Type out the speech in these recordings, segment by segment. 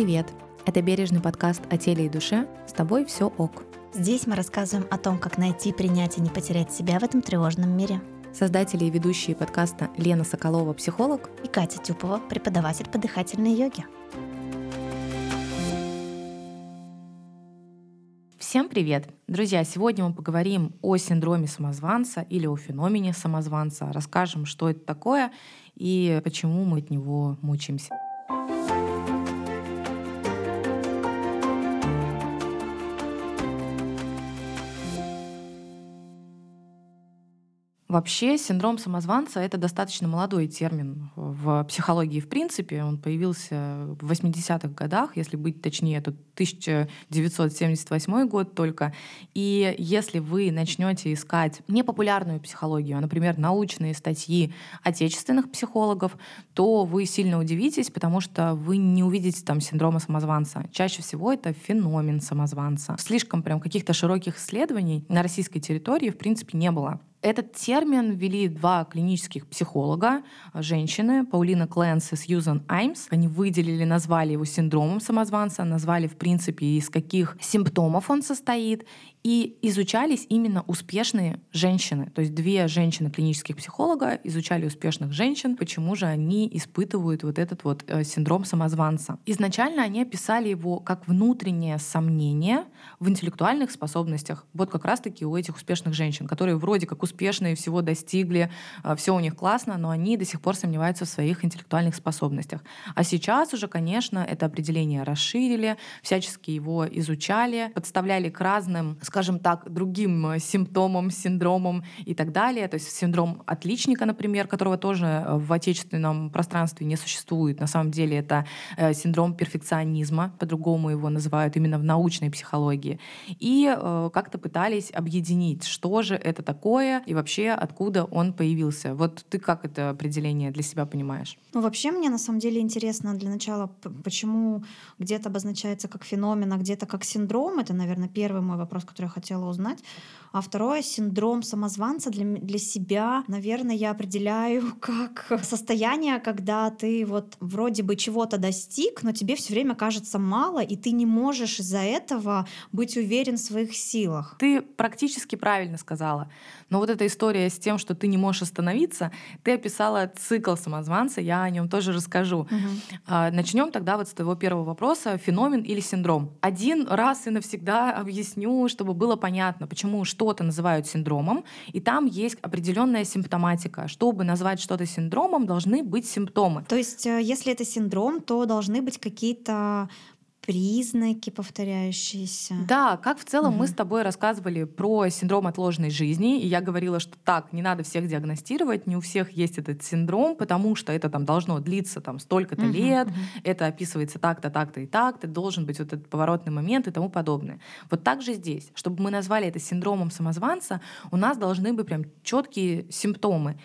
Привет! Это бережный подкаст о теле и душе. С тобой все ок. Здесь мы рассказываем о том, как найти, принять и не потерять себя в этом тревожном мире. Создатели и ведущие подкаста Лена Соколова, психолог, И Катя Тюпова, преподаватель по дыхательной йоге. Всем привет! Друзья, сегодня мы поговорим о синдроме самозванца или о феномене самозванца, расскажем, что это такое и почему мы от него мучаемся. Вообще синдром самозванца — это достаточно молодой термин в психологии в принципе. Он появился в 80-х годах, если быть точнее, это 1978 год только. И если вы начнете искать не популярную психологию, а, например, научные статьи отечественных психологов, то вы сильно удивитесь, потому что вы не увидите там синдрома самозванца. Чаще всего это феномен самозванца. Слишком прям каких-то широких исследований на российской территории в принципе не было. Этот термин ввели два клинических психолога, женщины, Паулина Кленс и Сьюзан Аймс. Они выделили, назвали его синдромом самозванца, назвали, в принципе, из каких симптомов он состоит, и изучались именно успешные женщины. То есть две женщины клинических психолога изучали успешных женщин, почему же они испытывают вот этот вот э, синдром самозванца. Изначально они описали его как внутреннее сомнение в интеллектуальных способностях. Вот как раз-таки у этих успешных женщин, которые вроде как успешные, всего достигли, э, все у них классно, но они до сих пор сомневаются в своих интеллектуальных способностях. А сейчас уже, конечно, это определение расширили, всячески его изучали, подставляли к разным скажем так, другим э, симптомам, синдромам и так далее. То есть синдром отличника, например, которого тоже э, в отечественном пространстве не существует. На самом деле это э, синдром перфекционизма, по-другому его называют именно в научной психологии. И как-то пытались объединить, что же это такое и вообще откуда он появился. Вот ты как это определение для себя понимаешь? Ну, вообще мне на самом деле интересно для начала, почему где-то обозначается как феномен, а где-то как синдром. Это, наверное, первый мой вопрос, который я хотела узнать. А второе, синдром самозванца для, для себя, наверное, я определяю как состояние, когда ты вот вроде бы чего-то достиг, но тебе все время кажется мало, и ты не можешь из-за этого быть уверен в своих силах. Ты практически правильно сказала. Но вот эта история с тем, что ты не можешь остановиться, ты описала цикл самозванца, я о нем тоже расскажу. Угу. Начнем тогда вот с твоего первого вопроса: феномен или синдром. Один раз и навсегда объясню, чтобы было понятно, почему что-то называют синдромом, и там есть определенная симптоматика. Чтобы назвать что-то синдромом, должны быть симптомы. То есть, э, если это синдром, то должны быть какие-то признаки повторяющиеся. Да, как в целом угу. мы с тобой рассказывали про синдром отложенной жизни, и я говорила, что так, не надо всех диагностировать, не у всех есть этот синдром, потому что это там должно длиться там столько-то угу, лет, угу. это описывается так-то, так-то и так-то, должен быть вот этот поворотный момент и тому подобное. Вот так же здесь, чтобы мы назвали это синдромом самозванца, у нас должны быть прям четкие симптомы.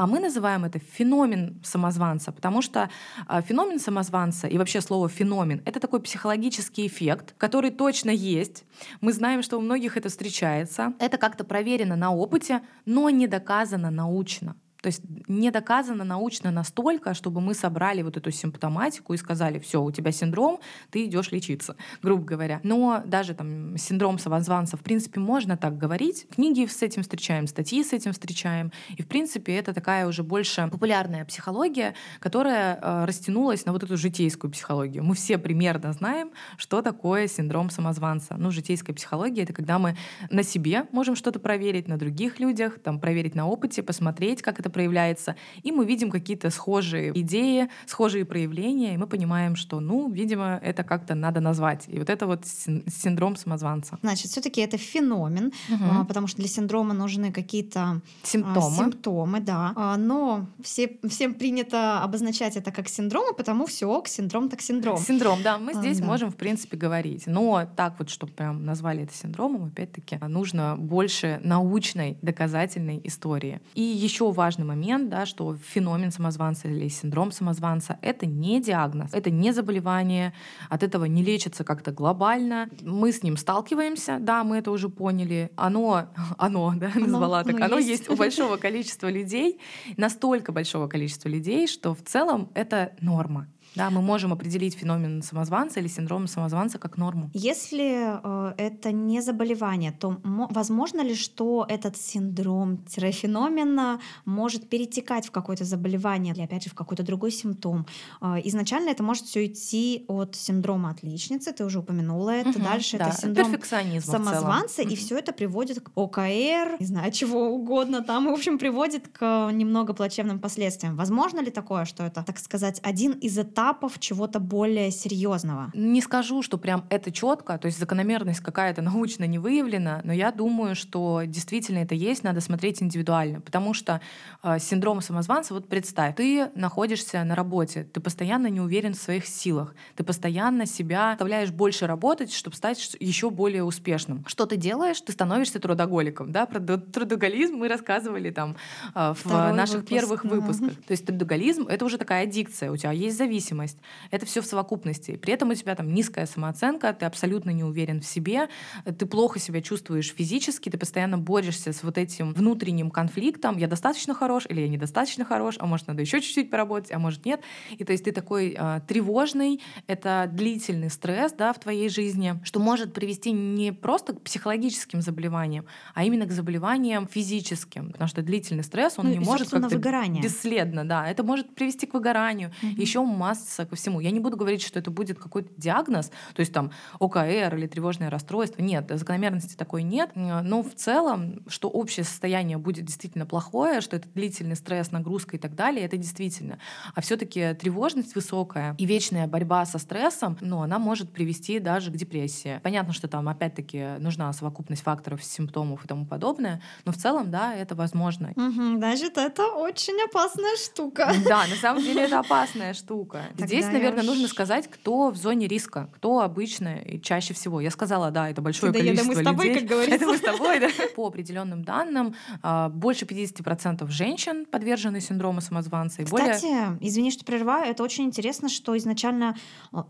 А мы называем это феномен самозванца, потому что а, феномен самозванца и вообще слово феномен — это такой психологический эффект, который точно есть. Мы знаем, что у многих это встречается. Это как-то проверено на опыте, но не доказано научно. То есть не доказано научно настолько, чтобы мы собрали вот эту симптоматику и сказали, все, у тебя синдром, ты идешь лечиться, грубо говоря. Но даже там синдром самозванца, в принципе, можно так говорить. Книги с этим встречаем, статьи с этим встречаем. И, в принципе, это такая уже больше популярная психология, которая э, растянулась на вот эту житейскую психологию. Мы все примерно знаем, что такое синдром самозванца. Ну, житейская психология — это когда мы на себе можем что-то проверить, на других людях, там, проверить на опыте, посмотреть, как это это проявляется, и мы видим какие-то схожие идеи, схожие проявления, и мы понимаем, что, ну, видимо, это как-то надо назвать. И вот это вот синдром самозванца. Значит, все-таки это феномен, угу. потому что для синдрома нужны какие-то а, симптомы, симптомы да. А, но все, всем принято обозначать это как синдром, и потому все, синдром так синдром. Синдром, да, мы здесь а, да. можем, в принципе, говорить. Но так вот, чтобы прям назвали это синдромом, опять-таки, нужно больше научной доказательной истории. И еще важно важный момент, да, что феномен самозванца или синдром самозванца — это не диагноз, это не заболевание, от этого не лечится как-то глобально. Мы с ним сталкиваемся, да, мы это уже поняли. Оно, оно, да, оно, назвала так, оно, есть. есть у большого количества людей, настолько большого количества людей, что в целом это норма. Да, мы можем определить феномен самозванца или синдром самозванца как норму. Если э, это не заболевание, то возможно ли, что этот синдром-феномен может перетекать в какое-то заболевание или, опять же, в какой-то другой симптом? Э, изначально это может все идти от синдрома отличницы, ты уже упомянула это. Угу, Дальше да, это синдром самозванца, и все это приводит к ОКР, не знаю, чего угодно там, в общем, приводит к немного плачевным последствиям. Возможно ли такое, что это, так сказать, один из этапов этапов чего-то более серьезного? Не скажу, что прям это четко, то есть закономерность какая-то научно не выявлена, но я думаю, что действительно это есть, надо смотреть индивидуально, потому что э, синдром самозванца, вот представь, ты находишься на работе, ты постоянно не уверен в своих силах, ты постоянно себя заставляешь больше работать, чтобы стать еще более успешным. Что ты делаешь? Ты становишься трудоголиком, да? Про трудоголизм мы рассказывали там э, в Второй наших выпуск, первых да. выпусках. То есть трудоголизм — это уже такая аддикция, у тебя есть зависимость, зависимость. Это все в совокупности. При этом у тебя там низкая самооценка, ты абсолютно не уверен в себе, ты плохо себя чувствуешь физически, ты постоянно борешься с вот этим внутренним конфликтом. Я достаточно хорош или я недостаточно хорош, а может надо еще чуть-чуть поработать, а может нет. И то есть ты такой э, тревожный, это длительный стресс да, в твоей жизни, что может привести не просто к психологическим заболеваниям, а именно к заболеваниям физическим, потому что длительный стресс, он ну, не может как-то бесследно, да, это может привести к выгоранию. Угу. Еще масса масса ко всему. Я не буду говорить, что это будет какой-то диагноз, то есть там ОКР или тревожное расстройство. Нет, закономерности такой нет. Но в целом, что общее состояние будет действительно плохое, что это длительный стресс, нагрузка и так далее, это действительно. А все-таки тревожность высокая и вечная борьба со стрессом, ну, она может привести даже к депрессии. Понятно, что там опять-таки нужна совокупность факторов, симптомов и тому подобное, но в целом, да, это возможно. Угу, значит, это очень опасная штука. Да, на самом деле это опасная штука. Тогда Здесь, наверное, нужно сказать, кто в зоне риска, кто обычно и чаще всего. Я сказала, да, это большое да, количество людей. Это мы с тобой, людей. как говорится. Это мы с тобой, да. По определенным данным, а, больше 50% женщин подвержены синдрому самозванца. И Кстати, более... извини, что прерываю, это очень интересно, что изначально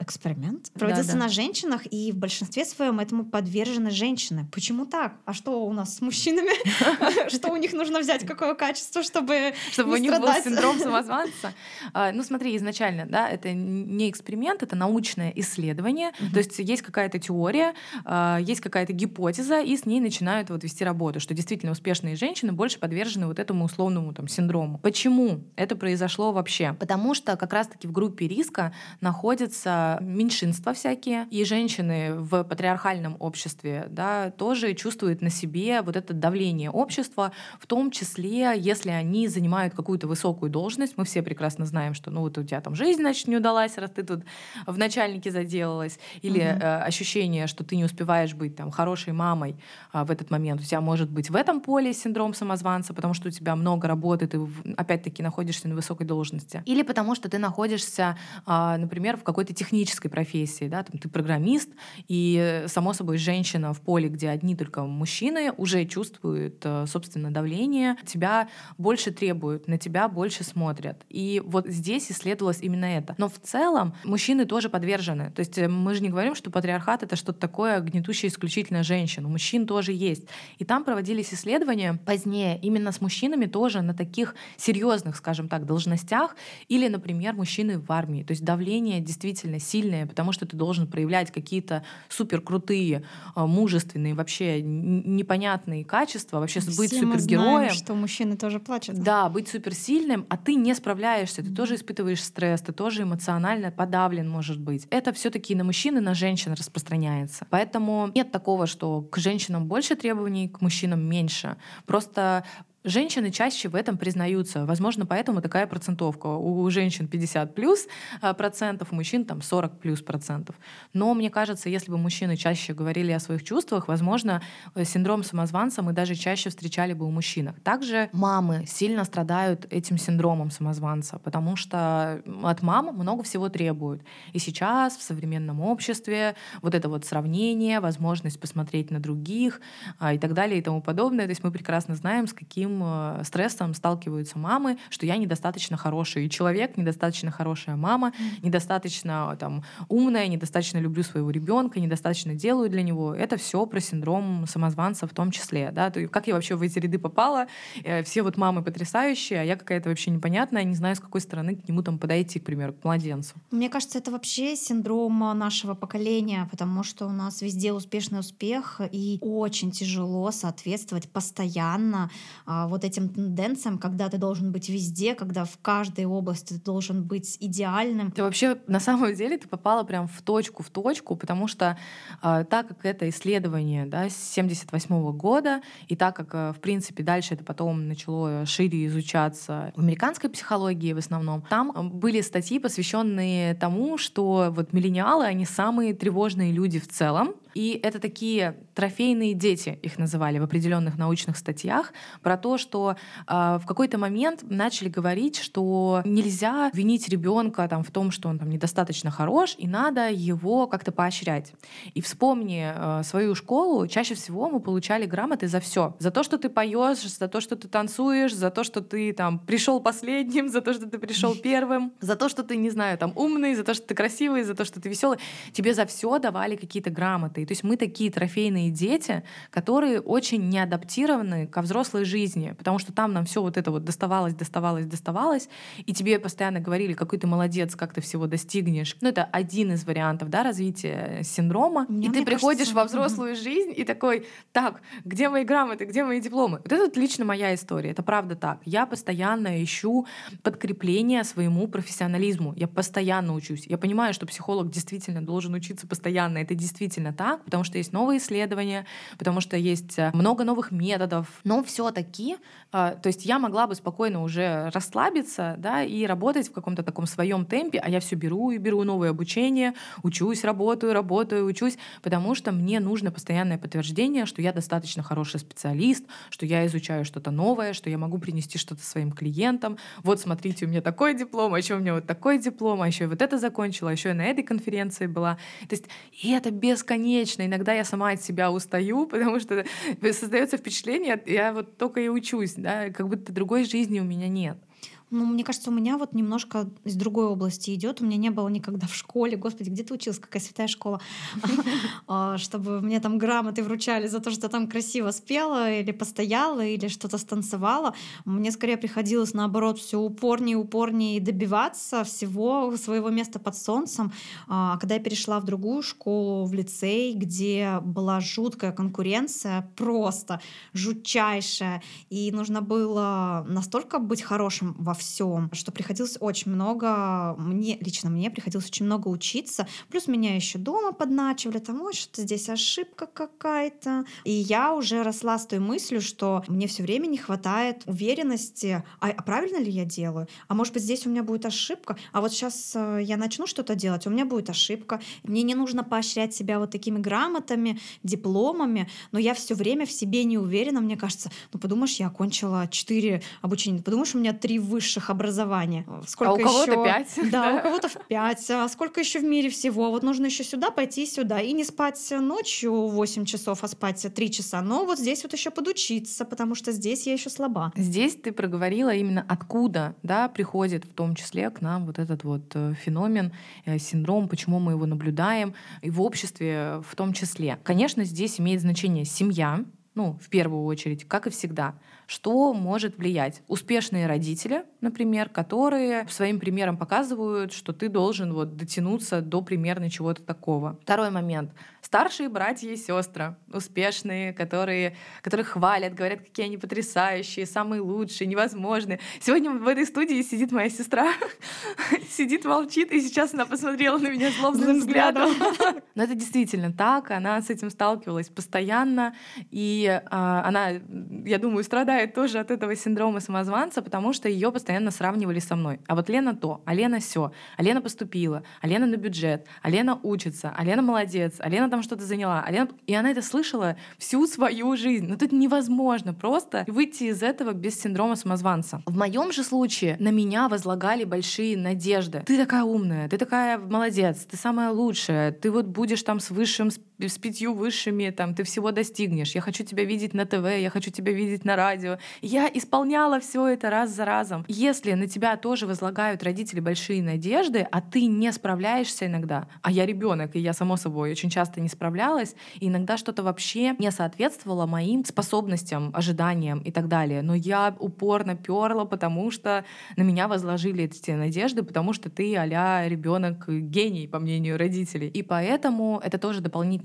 эксперимент проводился да, да. на женщинах, и в большинстве своем этому подвержены женщины. Почему так? А что у нас с мужчинами? Что у них нужно взять? Какое качество, чтобы Чтобы у них был синдром самозванца? А, ну смотри, изначально, да, это не эксперимент, это научное исследование. Mm-hmm. То есть есть какая-то теория, а, есть какая-то гипотеза, и с ней начинают вот вести работу, что действительно успешные женщины больше подвержены вот этому условному там синдрому. Почему это произошло вообще? Потому что как раз-таки в группе риска находятся меньшинства всякие, и женщины в патриархальном обществе, да, тоже чувствуют на себе вот это давление общества, в том числе, если они занимают какую-то высокую должность. Мы все прекрасно знаем, что ну вот у тебя там жизнь, значит, не удалась, раз ты тут в начальнике заделалась, или угу. э, ощущение, что ты не успеваешь быть там хорошей мамой э, в этот момент. У тебя может быть в этом поле синдром самозванца, потому что у тебя много работы, ты опять-таки находишься на высокой должности. Или потому что ты находишься, э, например, в какой-то технической профессии, да, там ты программист, и, само собой, женщина в поле, где одни только мужчины, уже чувствуют, э, собственно, давление, тебя больше требуют, на тебя больше смотрят. И вот здесь исследовалось именно это. Но в целом мужчины тоже подвержены. То есть э, мы же не говорим, что патриархат — это что-то такое гнетущее исключительно женщин. У мужчин тоже есть. И там проводились исследования позднее именно с мужчинами тоже на таких серьезных, скажем так, должностях. Или, например, мужчины в армии. То есть давление действительно сильное, потому что ты должен проявлять какие-то супер крутые, э, мужественные, вообще непонятные качества, вообще Все быть супергероем. Мы знаем, что мужчины тоже плачут. Да, быть суперсильным, а ты не справляешься, ты тоже испытываешь стресс, ты тоже эмоционально подавлен, может быть. Это все-таки на мужчин и на женщин распространяется. Поэтому нет такого, что к женщинам больше требований, к мужчинам меньше. Просто Женщины чаще в этом признаются. Возможно, поэтому такая процентовка. У женщин 50 плюс а, процентов, у мужчин там 40 плюс процентов. Но мне кажется, если бы мужчины чаще говорили о своих чувствах, возможно, э, синдром самозванца мы даже чаще встречали бы у мужчин. Также мамы сильно страдают этим синдромом самозванца, потому что от мам много всего требуют. И сейчас в современном обществе вот это вот сравнение, возможность посмотреть на других а, и так далее и тому подобное. То есть мы прекрасно знаем, с каким каким э, стрессом сталкиваются мамы, что я недостаточно хороший человек, недостаточно хорошая мама, недостаточно там умная, недостаточно люблю своего ребенка, недостаточно делаю для него. Это все про синдром самозванца в том числе. Да? То как я вообще в эти ряды попала? Э, все вот мамы потрясающие, а я какая-то вообще непонятная, не знаю, с какой стороны к нему там подойти, к примеру, к младенцу. Мне кажется, это вообще синдром нашего поколения, потому что у нас везде успешный успех, и очень тяжело соответствовать постоянно а, вот этим тенденциям, когда ты должен быть везде, когда в каждой области ты должен быть идеальным. Ты вообще на самом деле ты попала прям в точку в точку, потому что э, так как это исследование да, с 78 года, и так как, э, в принципе, дальше это потом начало шире изучаться в американской психологии в основном, там были статьи, посвященные тому, что вот миллениалы, они самые тревожные люди в целом, и это такие трофейные дети, их называли в определенных научных статьях, про то, что э, в какой-то момент начали говорить, что нельзя винить ребенка там, в том, что он там, недостаточно хорош, и надо его как-то поощрять. И вспомни э, свою школу, чаще всего мы получали грамоты за все. За то, что ты поешь, за то, что ты танцуешь, за то, что ты там пришел последним, за то, что ты пришел первым, за то, что ты, не знаю, там умный, за то, что ты красивый, за то, что ты веселый. Тебе за все давали какие-то грамоты богатые. То есть мы такие трофейные дети, которые очень не адаптированы ко взрослой жизни, потому что там нам все вот это вот доставалось, доставалось, доставалось, и тебе постоянно говорили, какой ты молодец, как ты всего достигнешь. Ну, это один из вариантов да, развития синдрома. Мне, и ты приходишь кажется... во взрослую жизнь и такой, так, где мои грамоты, где мои дипломы? Вот это вот лично моя история, это правда так. Я постоянно ищу подкрепление своему профессионализму. Я постоянно учусь. Я понимаю, что психолог действительно должен учиться постоянно. Это действительно так так, потому что есть новые исследования, потому что есть э, много новых методов. Но все-таки, э, то есть я могла бы спокойно уже расслабиться, да, и работать в каком-то таком своем темпе, а я все беру и беру новое обучение, учусь, работаю, работаю, учусь, потому что мне нужно постоянное подтверждение, что я достаточно хороший специалист, что я изучаю что-то новое, что я могу принести что-то своим клиентам. Вот смотрите, у меня такой диплом, а еще у меня вот такой диплом, а еще и вот это закончила, а еще и на этой конференции была. То есть и это бесконечно бесконечно. Иногда я сама от себя устаю, потому что создается впечатление, я вот только и учусь, да, как будто другой жизни у меня нет. Ну, мне кажется, у меня вот немножко из другой области идет. У меня не было никогда в школе. Господи, где ты учился? Какая святая школа. А, чтобы мне там грамоты вручали за то, что там красиво спела или постояла, или что-то станцевала. Мне скорее приходилось, наоборот, все упорнее, упорнее добиваться всего своего места под солнцем. А когда я перешла в другую школу, в лицей, где была жуткая конкуренция, просто жутчайшая, и нужно было настолько быть хорошим во всем, что приходилось очень много, мне, лично мне приходилось очень много учиться, плюс меня еще дома подначивали, там, ой, что здесь ошибка какая-то. И я уже росла с той мыслью, что мне все время не хватает уверенности, а, а правильно ли я делаю? А может быть, здесь у меня будет ошибка? А вот сейчас э, я начну что-то делать, у меня будет ошибка. Мне не нужно поощрять себя вот такими грамотами, дипломами, но я все время в себе не уверена, мне кажется, ну подумаешь, я окончила 4 обучения, подумаешь, у меня 3 высших высших образования. Сколько а у кого-то еще... пять. Да, у кого-то в пять. А сколько еще в мире всего? Вот нужно еще сюда пойти, сюда. И не спать ночью 8 часов, а спать 3 часа. Но вот здесь вот еще подучиться, потому что здесь я еще слаба. Здесь ты проговорила именно откуда да, приходит в том числе к нам вот этот вот э, феномен, э, синдром, почему мы его наблюдаем, и в обществе в том числе. Конечно, здесь имеет значение семья, ну, в первую очередь, как и всегда. Что может влиять? Успешные родители, например, которые своим примером показывают, что ты должен вот дотянуться до примерно чего-то такого. Второй момент. Старшие братья и сестры, успешные, которые, которые хвалят, говорят, какие они потрясающие, самые лучшие, невозможные. Сегодня в этой студии сидит моя сестра, сидит, молчит, и сейчас она посмотрела на меня злобным взглядом. Но это действительно так, она с этим сталкивалась постоянно, и а, она, я думаю, страдает страдает тоже от этого синдрома самозванца, потому что ее постоянно сравнивали со мной. А вот Лена то, а Лена все, а Лена поступила, а Лена на бюджет, а Лена учится, а Лена молодец, а Лена там что-то заняла, а Лена... И она это слышала всю свою жизнь. Но тут невозможно просто выйти из этого без синдрома самозванца. В моем же случае на меня возлагали большие надежды. Ты такая умная, ты такая молодец, ты самая лучшая, ты вот будешь там с высшим с пятью высшими, там, ты всего достигнешь. Я хочу тебя видеть на ТВ, я хочу тебя видеть на радио. Я исполняла все это раз за разом. Если на тебя тоже возлагают родители большие надежды, а ты не справляешься иногда, а я ребенок, и я, само собой, очень часто не справлялась, и иногда что-то вообще не соответствовало моим способностям, ожиданиям и так далее. Но я упорно перла, потому что на меня возложили эти надежды, потому что ты а ребенок гений, по мнению родителей. И поэтому это тоже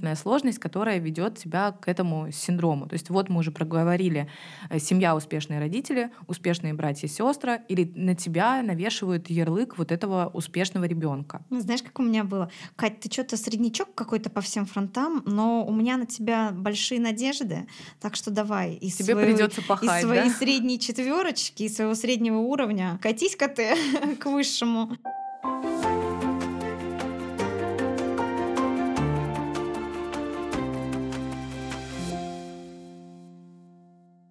дополнительная сложность, которая ведет тебя к этому синдрому. То есть вот мы уже проговорили, э, семья успешные родители, успешные братья и сестры, или на тебя навешивают ярлык вот этого успешного ребенка. Ну, знаешь, как у меня было? Кать, ты что-то среднячок какой-то по всем фронтам, но у меня на тебя большие надежды, так что давай из Тебе своей, придется пахать, из своей да? средней четверочки, из своего среднего уровня, катись-ка ты к высшему.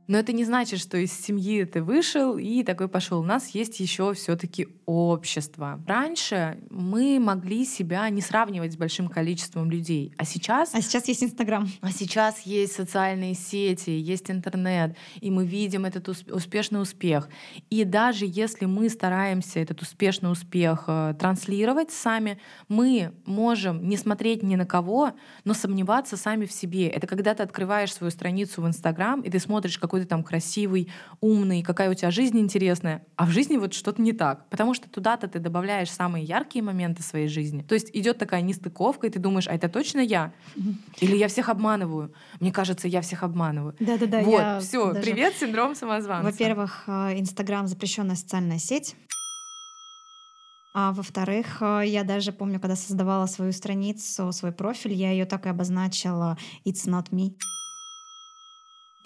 Но это не значит, что из семьи ты вышел и такой пошел. У нас есть еще все-таки общество. Раньше мы могли себя не сравнивать с большим количеством людей, а сейчас... А сейчас есть Инстаграм. А сейчас есть социальные сети, есть интернет, и мы видим этот успешный успех. И даже если мы стараемся этот успешный успех э, транслировать сами, мы можем не смотреть ни на кого, но сомневаться сами в себе. Это когда ты открываешь свою страницу в Инстаграм, и ты смотришь, какой ты там красивый, умный, какая у тебя жизнь интересная, а в жизни вот что-то не так. Потому что туда-то ты добавляешь самые яркие моменты своей жизни. То есть идет такая нестыковка, и ты думаешь, а это точно я? Или я всех обманываю? Мне кажется, я всех обманываю. Да-да-да. Вот, все, даже... привет, синдром самозванца. Во-первых, э, Инстаграм запрещенная социальная сеть. А во-вторых, э, я даже помню, когда создавала свою страницу, свой профиль, я ее так и обозначила «It's not me».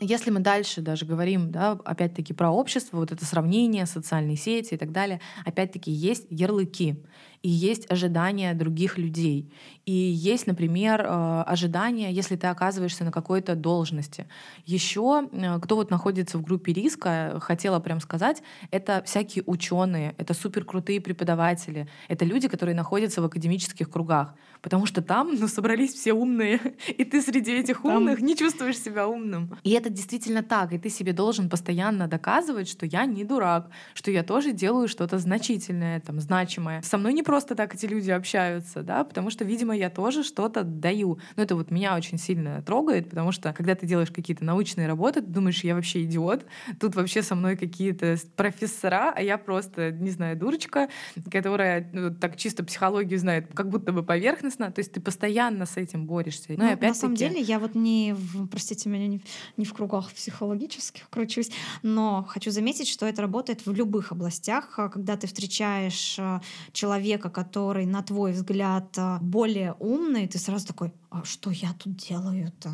Если мы дальше даже говорим, да, опять-таки про общество, вот это сравнение, социальные сети и так далее, опять-таки есть ярлыки и есть ожидания других людей. И есть, например, э, ожидания, если ты оказываешься на какой-то должности. Еще э, кто вот находится в группе риска, хотела прям сказать, это всякие ученые, это супер крутые преподаватели, это люди, которые находятся в академических кругах, потому что там ну, собрались все умные, и ты среди этих умных там... не чувствуешь себя умным. И это действительно так, и ты себе должен постоянно доказывать, что я не дурак, что я тоже делаю что-то значительное, там, значимое. Со мной не просто так эти люди общаются, да, потому что, видимо, я тоже что-то даю. Но это вот меня очень сильно трогает, потому что, когда ты делаешь какие-то научные работы, ты думаешь, я вообще идиот, тут вообще со мной какие-то профессора, а я просто, не знаю, дурочка, которая ну, так чисто психологию знает, как будто бы поверхностно, то есть ты постоянно с этим борешься. Ну, опять на самом деле, я вот не, в, простите меня, не, не в кругах психологических кручусь, но хочу заметить, что это работает в любых областях, когда ты встречаешь э, человека, человека, который, на твой взгляд, э, более умный, ты сразу такой, а что я тут делаю-то?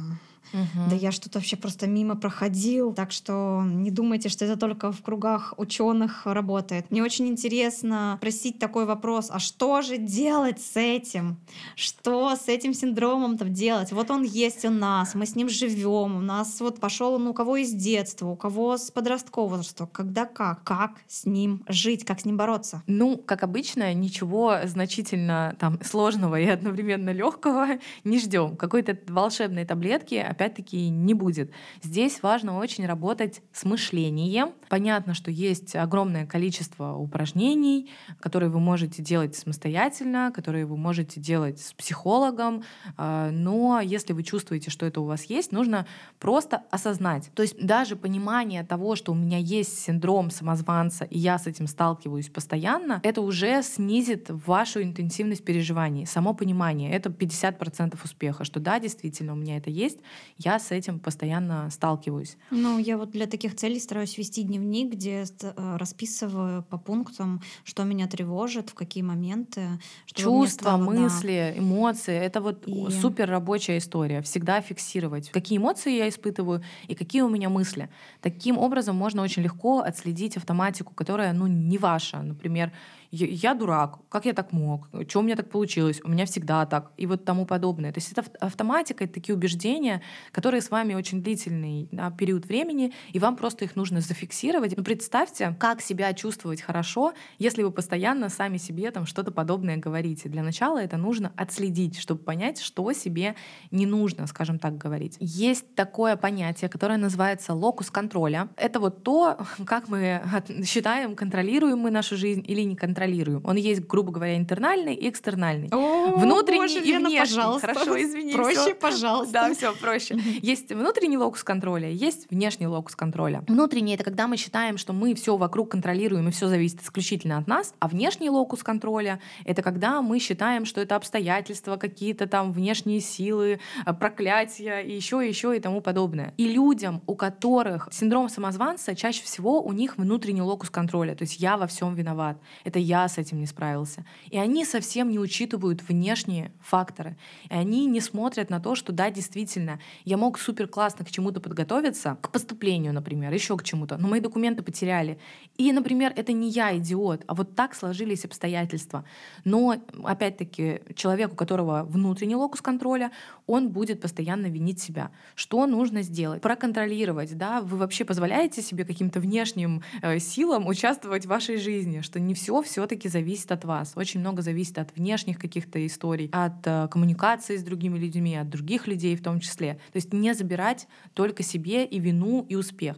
Угу. Да я что-то вообще просто мимо проходил. Так что не думайте, что это только в кругах ученых работает. Мне очень интересно спросить такой вопрос: а что же делать с этим? Что с этим синдромом там делать? Вот он есть у нас, мы с ним живем. У нас вот пошел он у кого из детства, у кого с подросткового возраста. Когда как? Как с ним жить? Как с ним бороться? Ну, как обычно, ничего значительно там сложного и одновременно легкого не ждем. Какой-то волшебной таблетки, опять-таки не будет. Здесь важно очень работать с мышлением. Понятно, что есть огромное количество упражнений, которые вы можете делать самостоятельно, которые вы можете делать с психологом, а, но если вы чувствуете, что это у вас есть, нужно просто осознать. То есть даже понимание того, что у меня есть синдром самозванца, и я с этим сталкиваюсь постоянно, это уже снизит вашу интенсивность переживаний. Само понимание — это 50% успеха, что да, действительно, у меня это есть, я с этим постоянно сталкиваюсь. Ну, я вот для таких целей стараюсь вести дневник, где э, расписываю по пунктам, что меня тревожит, в какие моменты. Чувства, стало, мысли, да. эмоции. Это вот и... супер рабочая история. Всегда фиксировать, какие эмоции я испытываю и какие у меня мысли. Таким образом можно очень легко отследить автоматику, которая ну, не ваша. Например, я дурак, как я так мог, что у меня так получилось, у меня всегда так, и вот тому подобное. То есть это автоматика, это такие убеждения, которые с вами очень длительный да, период времени, и вам просто их нужно зафиксировать. Ну, представьте, как себя чувствовать хорошо, если вы постоянно сами себе там что-то подобное говорите. Для начала это нужно отследить, чтобы понять, что себе не нужно, скажем так, говорить. Есть такое понятие, которое называется локус контроля. Это вот то, как мы считаем, контролируем мы нашу жизнь или не контролируем. Он есть, грубо говоря, интернальный и экстернальный. О, внутренний боже, и Лена, внешний. пожалуйста. Хорошо, извини. Проще, всё. пожалуйста. Да, все проще. Есть внутренний локус контроля, есть внешний локус контроля. Внутренний это когда мы считаем, что мы все вокруг контролируем и все зависит исключительно от нас, а внешний локус контроля это когда мы считаем, что это обстоятельства, какие-то там внешние силы, э, проклятия и еще, еще и тому подобное. И людям, у которых синдром самозванца, чаще всего у них внутренний локус контроля, то есть я во всем виноват, это я с этим не справился. И они совсем не учитывают внешние факторы. И они не смотрят на то, что да, действительно, я мог супер классно к чему-то подготовиться, к поступлению, например, еще к чему-то, но мои документы потеряли. И, например, это не я идиот, а вот так сложились обстоятельства. Но, опять-таки, человек, у которого внутренний локус контроля, он будет постоянно винить себя. Что нужно сделать? Проконтролировать, да, вы вообще позволяете себе каким-то внешним э, силам участвовать в вашей жизни, что не все все-таки зависит от вас. Очень много зависит от внешних каких-то историй, от э, коммуникации с другими людьми, от других людей в том числе. То есть не забирать только себе и вину, и успех.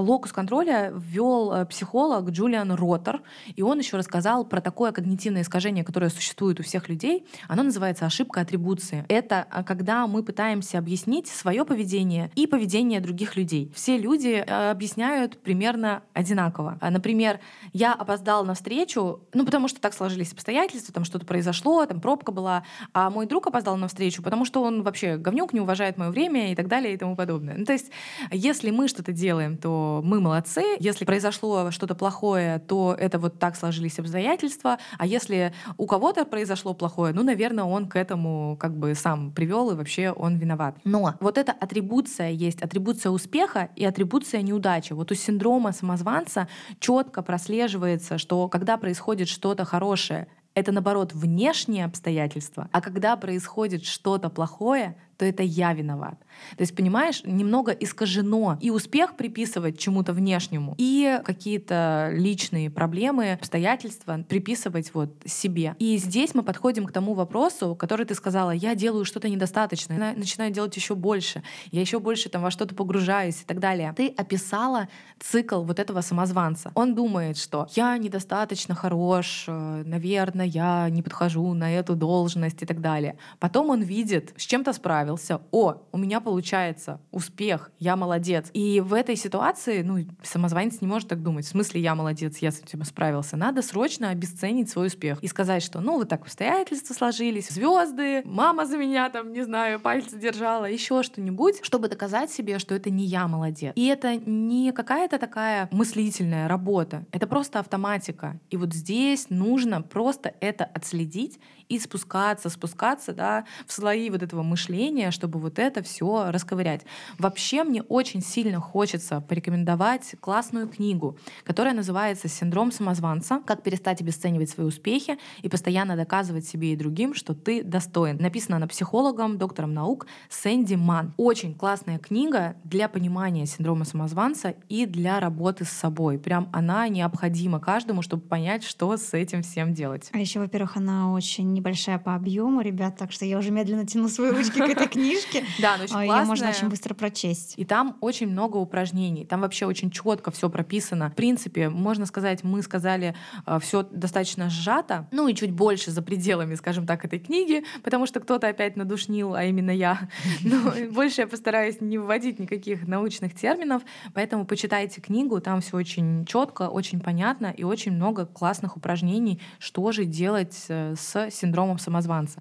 Локус контроля ввел э, психолог Джулиан Роттер, и он еще рассказал про такое когнитивное искажение, которое существует у всех людей. Оно называется ошибка атрибуции. Это а, когда мы пытаемся объяснить свое поведение и поведение других людей. Все люди э, объясняют примерно одинаково. А, например, я опоздал на встречу, ну потому что так сложились обстоятельства, там что-то произошло, там пробка была, а мой друг опоздал на встречу, потому что он вообще говнюк, не уважает мое время и так далее и тому подобное. Ну, то есть, если мы что-то делаем, то мы молодцы. Если произошло что-то плохое, то это вот так сложились обстоятельства. А если у кого-то произошло плохое, ну, наверное, он к этому как бы сам привел, и вообще он виноват. Но вот эта атрибуция есть, атрибуция успеха и атрибуция неудачи. Вот у синдрома самозванца четко прослеживается, что когда происходит что-то хорошее, это наоборот внешние обстоятельства, а когда происходит что-то плохое, то это я виноват. То есть, понимаешь, немного искажено и успех приписывать чему-то внешнему, и какие-то личные проблемы, обстоятельства приписывать вот себе. И здесь мы подходим к тому вопросу, который ты сказала, я делаю что-то недостаточно, я начинаю делать еще больше, я еще больше там во что-то погружаюсь и так далее. Ты описала цикл вот этого самозванца. Он думает, что я недостаточно хорош, э, наверное, я не подхожу на эту должность и так далее. Потом он видит, с чем-то справился, справился, о, у меня получается, успех, я молодец. И в этой ситуации, ну, самозванец не может так думать, в смысле я молодец, я с этим справился. Надо срочно обесценить свой успех и сказать, что, ну, вот так обстоятельства сложились, звезды, мама за меня там, не знаю, пальцы держала, еще что-нибудь, чтобы доказать себе, что это не я молодец. И это не какая-то такая мыслительная работа, это просто автоматика. И вот здесь нужно просто это отследить и спускаться, спускаться да, в слои вот этого мышления, чтобы вот это все расковырять. Вообще мне очень сильно хочется порекомендовать классную книгу, которая называется «Синдром самозванца. Как перестать обесценивать свои успехи и постоянно доказывать себе и другим, что ты достоин». Написана она психологом, доктором наук Сэнди Ман. Очень классная книга для понимания синдрома самозванца и для работы с собой. Прям она необходима каждому, чтобы понять, что с этим всем делать. А еще, во-первых, она очень небольшая по объему, ребят, так что я уже медленно тяну свои ручки к этой книжке. Да, но очень Ее классная. можно очень быстро прочесть. И там очень много упражнений. Там вообще очень четко все прописано. В принципе, можно сказать, мы сказали все достаточно сжато, ну и чуть больше за пределами, скажем так, этой книги, потому что кто-то опять надушнил, а именно я. Но больше я постараюсь не вводить никаких научных терминов, поэтому почитайте книгу, там все очень четко, очень понятно и очень много классных упражнений, что же делать э, с синдромом самозванца.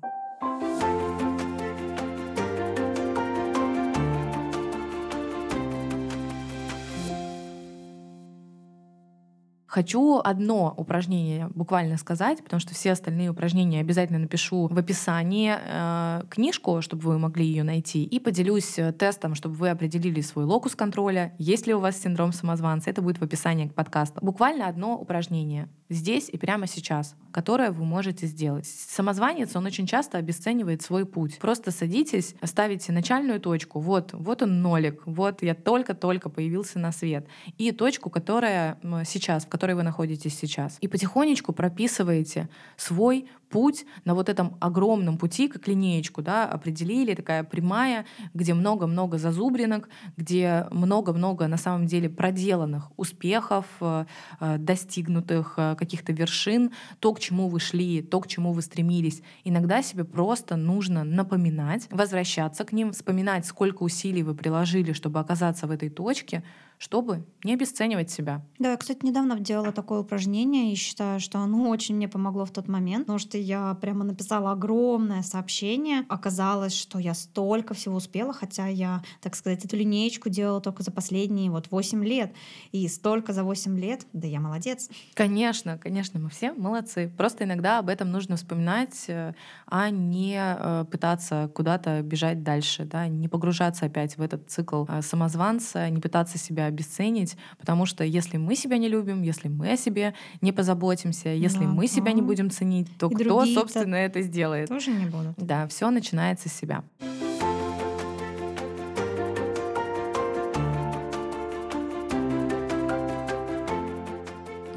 Хочу одно упражнение буквально сказать, потому что все остальные упражнения обязательно напишу в описании э, книжку, чтобы вы могли ее найти, и поделюсь э, тестом, чтобы вы определили свой локус контроля, есть ли у вас синдром самозванца. Это будет в описании к подкасту. Буквально одно упражнение здесь и прямо сейчас, которое вы можете сделать. Самозванец, он очень часто обесценивает свой путь. Просто садитесь, ставите начальную точку. Вот, вот он нолик, вот я только-только появился на свет. И точку, которая сейчас, в которой вы находитесь сейчас. И потихонечку прописываете свой путь на вот этом огромном пути, как линеечку, да, определили, такая прямая, где много-много зазубринок, где много-много на самом деле проделанных успехов, э, э, достигнутых э, каких-то вершин, то, к чему вы шли, то, к чему вы стремились. Иногда себе просто нужно напоминать, возвращаться к ним, вспоминать, сколько усилий вы приложили, чтобы оказаться в этой точке, чтобы не обесценивать себя. Да, я, кстати, недавно делала такое упражнение и считаю, что оно очень мне помогло в тот момент, потому что я прямо написала огромное сообщение. Оказалось, что я столько всего успела, хотя я, так сказать, эту линеечку делала только за последние вот 8 лет. И столько за 8 лет, да я молодец. Конечно, конечно, мы все молодцы. Просто иногда об этом нужно вспоминать, э, а не э, пытаться куда-то бежать дальше, да, не погружаться опять в этот цикл э, самозванца, не пытаться себя обесценить, потому что если мы себя не любим, если мы о себе не позаботимся, если да. мы себя не будем ценить, то И кто, собственно, это сделает? Тоже не будут. Да, все начинается с себя.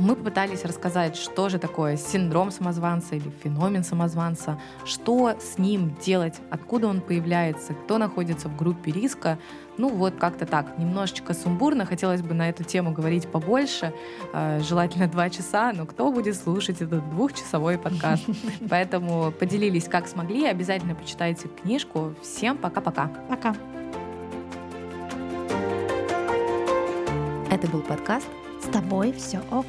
Мы попытались рассказать, что же такое синдром самозванца или феномен самозванца, что с ним делать, откуда он появляется, кто находится в группе риска. Ну вот как-то так, немножечко сумбурно, хотелось бы на эту тему говорить побольше, э, желательно два часа, но кто будет слушать этот двухчасовой подкаст? Поэтому поделились как смогли, обязательно почитайте книжку. Всем пока-пока. Пока. Это был подкаст «С тобой все ок».